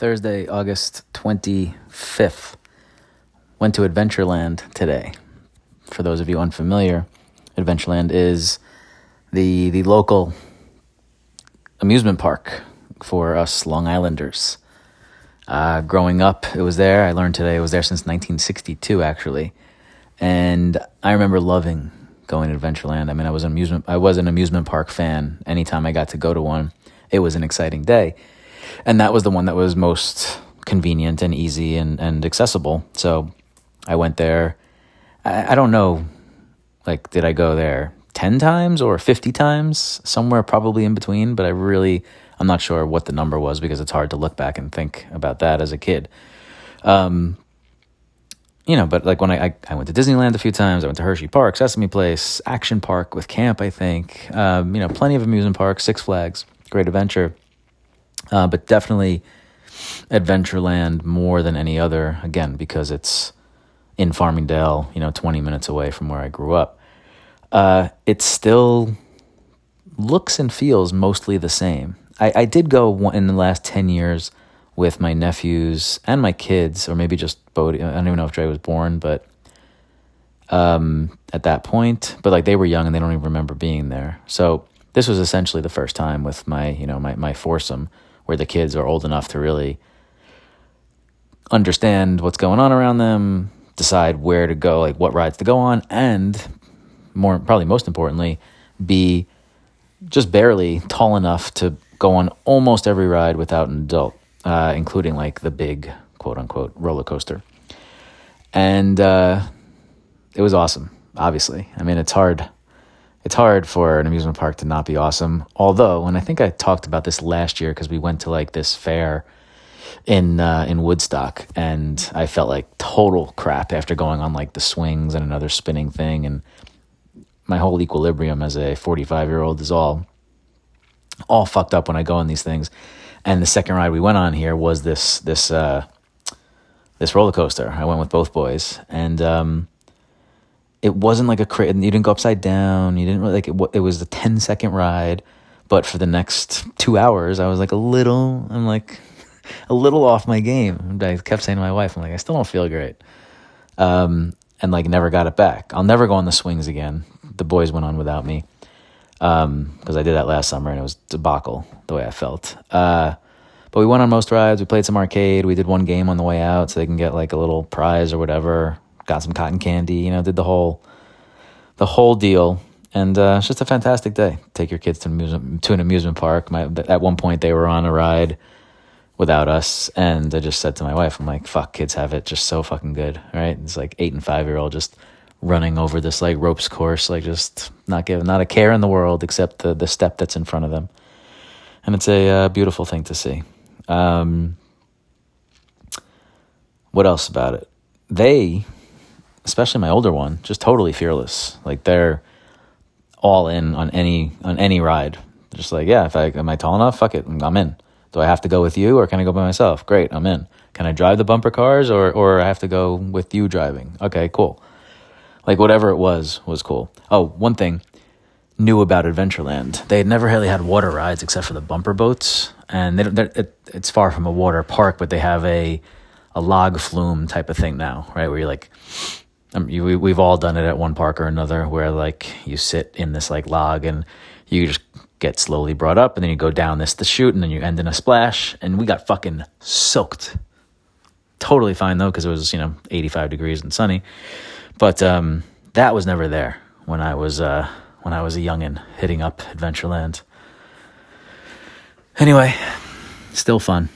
Thursday, August 25th. Went to Adventureland today. For those of you unfamiliar, Adventureland is the the local amusement park for us Long Islanders. Uh, growing up, it was there. I learned today it was there since 1962, actually, and I remember loving going to Adventureland. I mean, I was an amusement I was an amusement park fan. Anytime I got to go to one, it was an exciting day, and that was the one that was most convenient and easy and and accessible. So I went there. I, I don't know, like, did I go there 10 times or 50 times? Somewhere probably in between, but I really, I'm not sure what the number was because it's hard to look back and think about that as a kid. Um, you know, but like when I, I, I, went to Disneyland a few times, I went to Hershey Park, Sesame Place, Action Park with camp, I think. Um, you know, plenty of amusement parks, Six Flags, Great Adventure. Uh, but definitely Adventureland more than any other, again, because it's in Farmingdale, you know, 20 minutes away from where I grew up. Uh, it still looks and feels mostly the same. I, I did go in the last 10 years with my nephews and my kids, or maybe just Bodie. I don't even know if Dre was born, but um, at that point, but like they were young and they don't even remember being there. So this was essentially the first time with my, you know, my, my foursome where the kids are old enough to really understand what's going on around them, decide where to go, like what rides to go on, and more probably most importantly, be just barely tall enough to go on almost every ride without an adult, uh, including like the big quote unquote roller coaster. And uh, it was awesome, obviously. I mean, it's hard. It's hard for an amusement park to not be awesome. Although, and I think I talked about this last year because we went to like this fair in uh, in Woodstock, and I felt like total crap after going on like the swings and another spinning thing, and my whole equilibrium as a 45 year old is all all fucked up when I go on these things. And the second ride we went on here was this this uh, this roller coaster. I went with both boys, and um, it wasn't like a cra- you didn't go upside down. You didn't really like it. It was a 10 second ride, but for the next two hours, I was like a little. I'm like a little off my game. I kept saying to my wife, I'm like, I still don't feel great. Um, and like never got it back. I'll never go on the swings again. The boys went on without me because um, I did that last summer and it was debacle the way I felt. Uh, but we went on most rides. We played some arcade. We did one game on the way out so they can get like a little prize or whatever. Got some cotton candy. You know, did the whole the whole deal. And uh, it's just a fantastic day. Take your kids to, to an amusement park. My, at one point, they were on a ride without us. And I just said to my wife, I'm like, fuck, kids have it just so fucking good. Right? It's like eight and five year old just running over this like ropes course, like just not giving, not a care in the world except the, the step that's in front of them. And it's a uh, beautiful thing to see. Um, what else about it? They, especially my older one, just totally fearless. Like they're all in on any on any ride. Just like, yeah, if I am I tall enough, fuck it, I'm in. Do I have to go with you or can I go by myself? Great, I'm in. Can I drive the bumper cars or, or I have to go with you driving? Okay, cool. Like whatever it was, was cool. Oh, one thing new about Adventureland. They had never really had water rides except for the bumper boats. And they it, it's far from a water park, but they have a, a log flume type of thing now, right? Where you're like, um, you, we, we've all done it at one park or another where like you sit in this like log and you just get slowly brought up, and then you go down this the chute, and then you end in a splash. And we got fucking soaked. Totally fine though, because it was you know 85 degrees and sunny. But um, that was never there when I was uh, when I was a youngin hitting up Adventureland. Anyway, still fun.